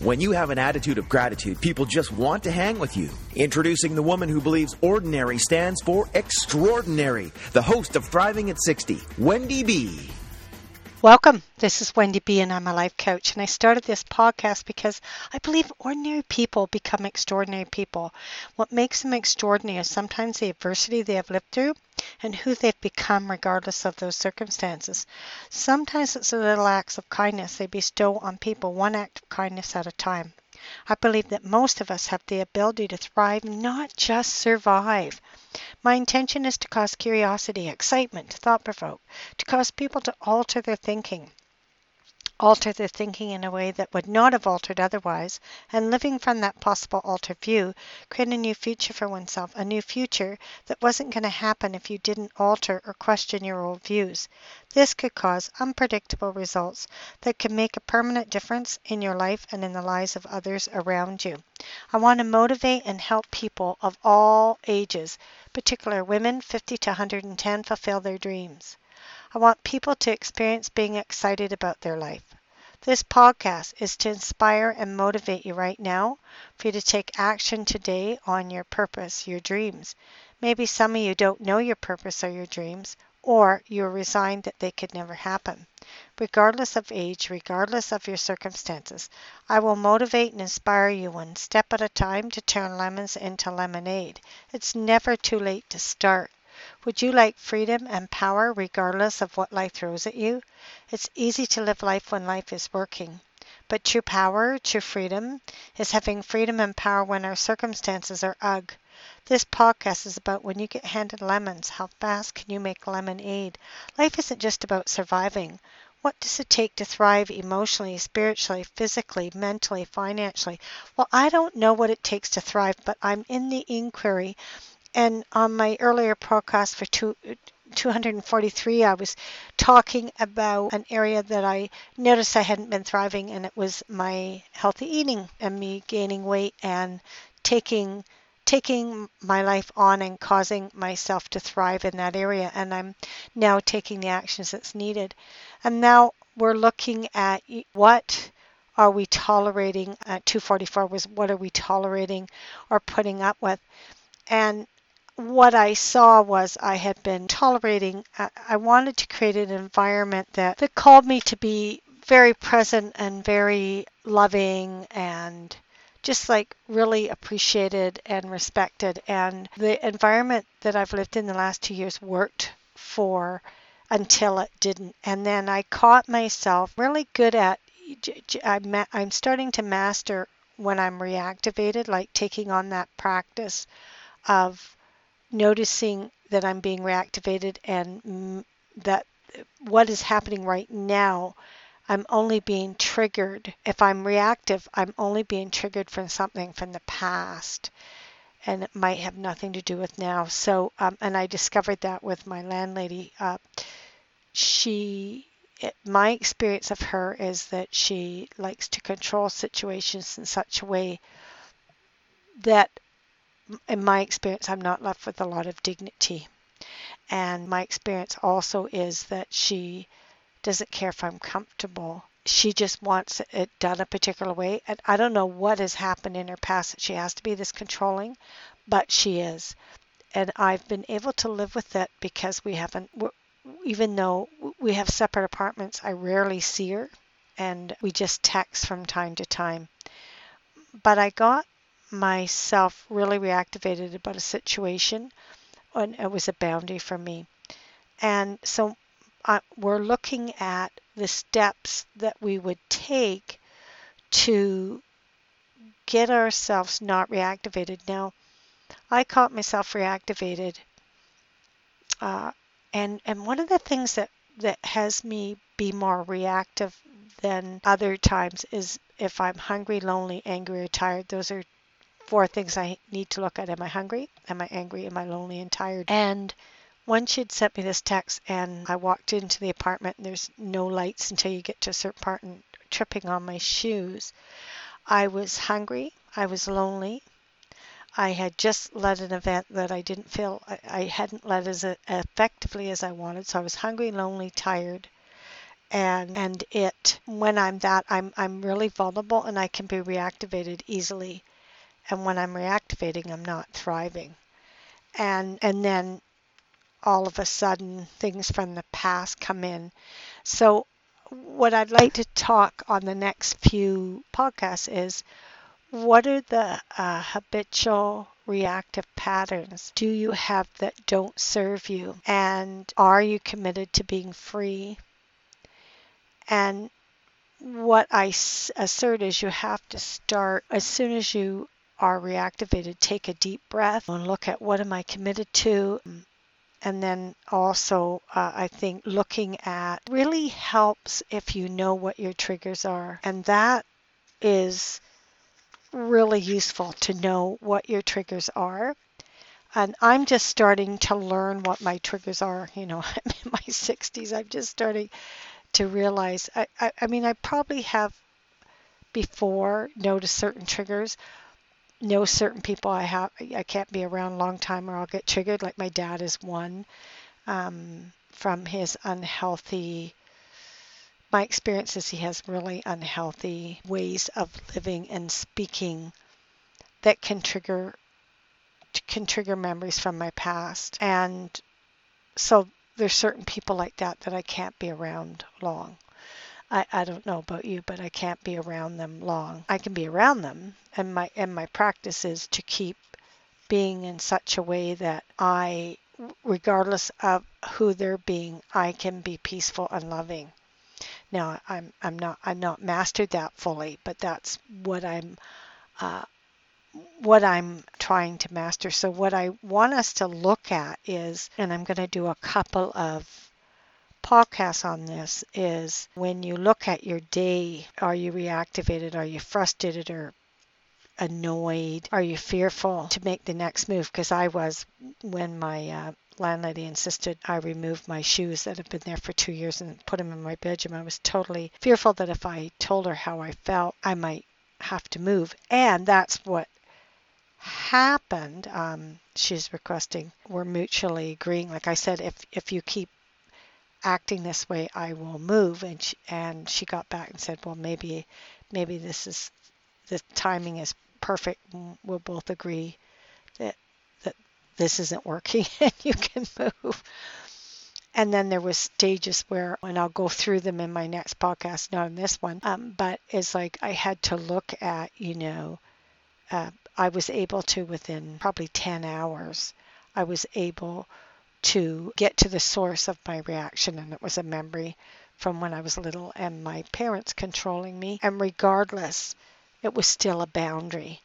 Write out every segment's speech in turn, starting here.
When you have an attitude of gratitude, people just want to hang with you. Introducing the woman who believes ordinary stands for extraordinary, the host of Thriving at 60, Wendy B. Welcome. This is Wendy B, and I'm a life coach. And I started this podcast because I believe ordinary people become extraordinary people. What makes them extraordinary is sometimes the adversity they have lived through and who they've become, regardless of those circumstances. Sometimes it's little acts of kindness they bestow on people, one act of kindness at a time. I believe that most of us have the ability to thrive, not just survive. My intention is to cause curiosity, excitement, thought provoke, to cause people to alter their thinking alter their thinking in a way that would not have altered otherwise, and living from that possible altered view, create a new future for oneself, a new future that wasn't going to happen if you didn't alter or question your old views. This could cause unpredictable results that could make a permanent difference in your life and in the lives of others around you. I want to motivate and help people of all ages, particular women 50 to 110, fulfill their dreams. I want people to experience being excited about their life. This podcast is to inspire and motivate you right now for you to take action today on your purpose, your dreams. Maybe some of you don't know your purpose or your dreams, or you're resigned that they could never happen. Regardless of age, regardless of your circumstances, I will motivate and inspire you one step at a time to turn lemons into lemonade. It's never too late to start. Would you like freedom and power regardless of what life throws at you? It's easy to live life when life is working. But true power, true freedom, is having freedom and power when our circumstances are ugh. This podcast is about when you get handed lemons, how fast can you make lemonade? Life isn't just about surviving. What does it take to thrive emotionally, spiritually, physically, mentally, financially? Well, I don't know what it takes to thrive, but I'm in the inquiry and on my earlier podcast for two, 243, I was talking about an area that I noticed I hadn't been thriving, and it was my healthy eating and me gaining weight and taking taking my life on and causing myself to thrive in that area. And I'm now taking the actions that's needed. And now we're looking at what are we tolerating uh, at 244 was what are we tolerating or putting up with and what I saw was I had been tolerating, I wanted to create an environment that, that called me to be very present and very loving and just like really appreciated and respected. And the environment that I've lived in the last two years worked for until it didn't. And then I caught myself really good at, I'm starting to master when I'm reactivated, like taking on that practice of noticing that I'm being reactivated and that what is happening right now, I'm only being triggered. If I'm reactive, I'm only being triggered from something from the past. And it might have nothing to do with now. So, um, and I discovered that with my landlady. Uh, she, it, my experience of her is that she likes to control situations in such a way that in my experience, I'm not left with a lot of dignity. And my experience also is that she doesn't care if I'm comfortable. She just wants it done a particular way. And I don't know what has happened in her past that she has to be this controlling, but she is. And I've been able to live with it because we haven't, even though we have separate apartments, I rarely see her and we just text from time to time. But I got myself really reactivated about a situation and it was a boundary for me. And so we're looking at the steps that we would take to get ourselves not reactivated. Now, I caught myself reactivated, uh, and and one of the things that that has me be more reactive than other times is if I'm hungry, lonely, angry, or tired. Those are four things I need to look at. Am I hungry? Am I angry? Am I lonely and tired? And one she'd sent me this text, and I walked into the apartment, and there's no lights until you get to a certain part, and tripping on my shoes. I was hungry. I was lonely. I had just led an event that I didn't feel I, I hadn't led as a, effectively as I wanted. So I was hungry, lonely, tired, and and it when I'm that I'm I'm really vulnerable and I can be reactivated easily, and when I'm reactivating, I'm not thriving, and and then all of a sudden things from the past come in. So what I'd like to talk on the next few podcasts is what are the uh, habitual reactive patterns do you have that don't serve you? And are you committed to being free? And what I assert is you have to start as soon as you are reactivated, take a deep breath and look at what am I committed to? And then also, uh, I think looking at really helps if you know what your triggers are. And that is really useful to know what your triggers are. And I'm just starting to learn what my triggers are. You know, I'm in my 60s. I'm just starting to realize. I, I, I mean, I probably have before noticed certain triggers. Know certain people I have. I can't be around a long time or I'll get triggered. Like my dad is one um, from his unhealthy my experience is he has really unhealthy ways of living and speaking that can trigger can trigger memories from my past and so there's certain people like that that I can't be around long. I, I don't know about you, but I can't be around them long. I can be around them and my and my practice is to keep being in such a way that I regardless of who they're being, I can be peaceful and loving. Now I'm I'm not I'm not mastered that fully, but that's what I'm uh, what I'm trying to master. So what I want us to look at is, and I'm going to do a couple of podcasts on this, is when you look at your day, are you reactivated? Are you frustrated or annoyed? Are you fearful to make the next move? Because I was when my uh, landlady insisted I remove my shoes that had been there for two years and put them in my bedroom. I was totally fearful that if I told her how I felt, I might have to move. And that's what happened. Um, she's requesting we're mutually agreeing. Like I said, if if you keep acting this way, I will move. And she, and she got back and said, well, maybe maybe this is the timing is perfect. We'll both agree that that this isn't working and you can move. And then there was stages where, and I'll go through them in my next podcast, not in this one, um, but it's like I had to look at, you know, uh, I was able to within probably 10 hours, I was able to get to the source of my reaction, and it was a memory from when I was little and my parents controlling me. And regardless, it was still a boundary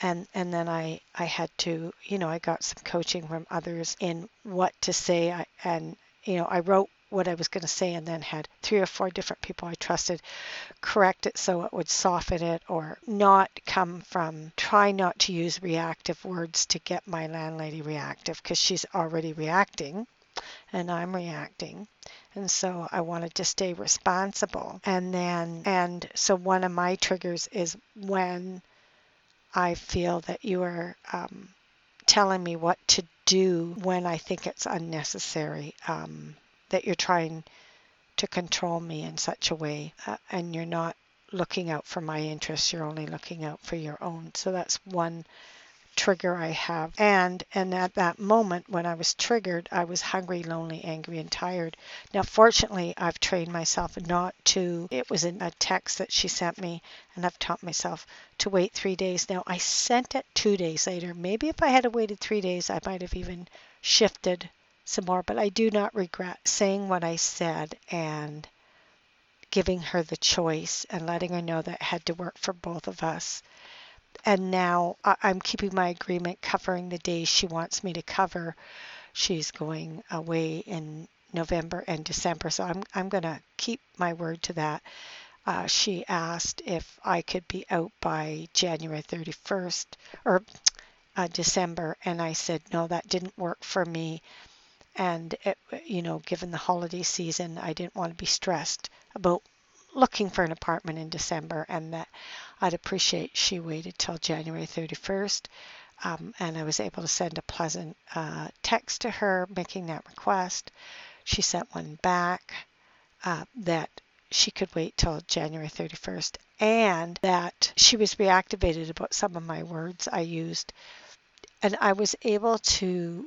and and then I I had to you know I got some coaching from others in what to say I, and you know I wrote what I was going to say and then had three or four different people I trusted correct it so it would soften it or not come from try not to use reactive words to get my landlady reactive because she's already reacting and I'm reacting. And so I wanted to stay responsible. And then and so one of my triggers is when I feel that you are um, telling me what to do when I think it's unnecessary, um, that you're trying to control me in such a way uh, and you're not looking out for my interests, you're only looking out for your own. So that's one trigger I have. And and at that moment when I was triggered, I was hungry, lonely, angry, and tired. Now, fortunately, I've trained myself not to. It was in a text that she sent me, and I've taught myself to wait three days. Now, I sent it two days later. Maybe if I had waited three days, I might have even shifted some more, but I do not regret saying what I said and giving her the choice and letting her know that it had to work for both of us. And now I'm keeping my agreement covering the days she wants me to cover. She's going away in November and December, so I'm I'm going to keep my word to that. Uh, she asked if I could be out by January 31st or uh, December, and I said no, that didn't work for me and it, you know given the holiday season i didn't want to be stressed about looking for an apartment in december and that i'd appreciate she waited till january 31st um, and i was able to send a pleasant uh, text to her making that request. She sent one back uh, that she could wait till january 31st and that she was reactivated about some of my words i used. And i was able to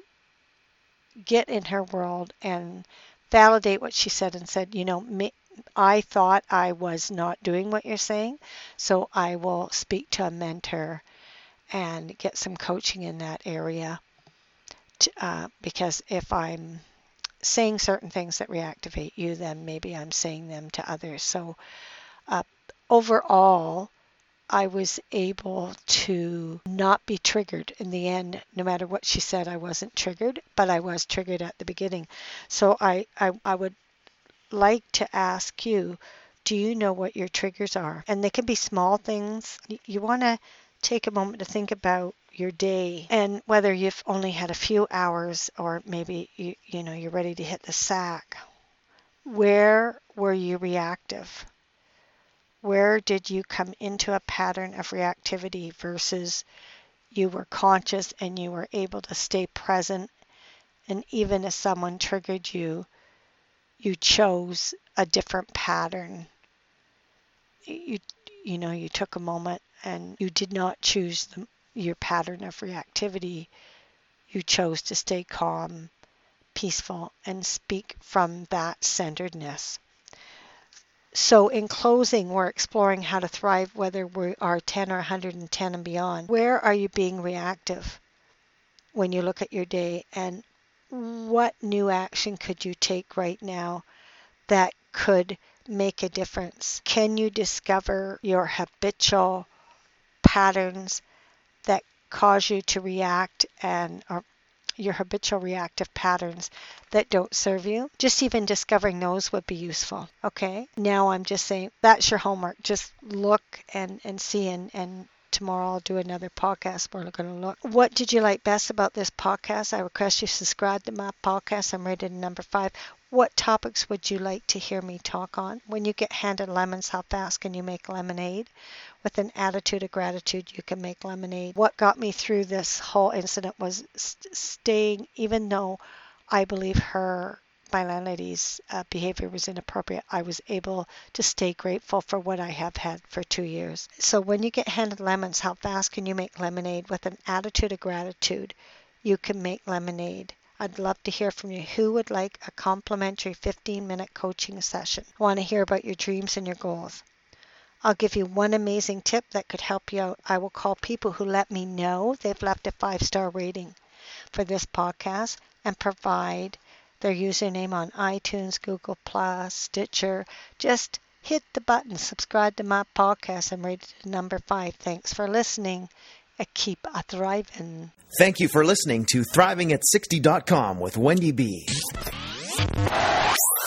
get in her world and validate what she said and said, you know, me, I thought I was not doing what you're saying, so I will speak to a mentor and get some coaching in that area. To, uh, because if I'm saying certain things that reactivate you, then maybe I'm saying them to others. So uh, overall, I was able to not be triggered in the end. No matter what she said, I wasn't triggered, but I was triggered at the beginning. So I, I, I would like to ask you do you know what your triggers are? And they can be small things. You want to take a moment to think about your day and whether you've only had a few hours or maybe you, you know you're ready to hit the sack. Where were you reactive? Where did you come into a pattern of reactivity versus you were conscious and you were able to stay present? And even if someone triggered you you chose a different pattern. You you know you took a moment and you did not choose the, your pattern of reactivity. You chose to stay calm peaceful and speak from that centeredness so, in closing, we're exploring how to thrive whether we are 10 or 110 and beyond. Where are you being reactive when you look at your day? And what new action could you take right now that could make a difference? Can you discover your habitual patterns that cause you to react and your habitual reactive patterns that don't serve you. Just even discovering those would be useful. Okay. Now I'm just saying that's your homework. Just look and, and see and, and tomorrow I'll do another podcast we're going to look. What did you like best about this podcast? I request you subscribe to my podcast. I'm rated number five. What topics would you like to hear me talk on? When you get handed lemons, how fast can you make lemonade? With an attitude of gratitude, you can make lemonade. What got me through this whole incident was st- staying, even though I believe her my landlady's uh, behavior was inappropriate, I was able to stay grateful for what I have had for two years. So when you get handed lemons, how fast can you make lemonade? With an attitude of gratitude, you can make lemonade. I'd love to hear from you. Who would like a complimentary 15 minute coaching session? Want to hear about your dreams and your goals. I'll give you one amazing tip that could help you out. I will call people who let me know they've left a five star rating for this podcast and provide their username on iTunes, Google Plus, Stitcher. Just hit the button, subscribe to my podcast. I'm rated number five. Thanks for listening and keep a thriving. Thank you for listening to Thriving at 60.com with Wendy B.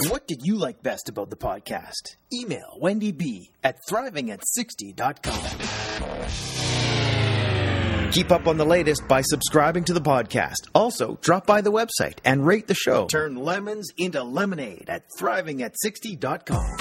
What did you like best about the podcast? Email Wendy B at thriving@60.com. Keep up on the latest by subscribing to the podcast. Also, drop by the website and rate the show. Turn lemons into lemonade at thriving at 60.com.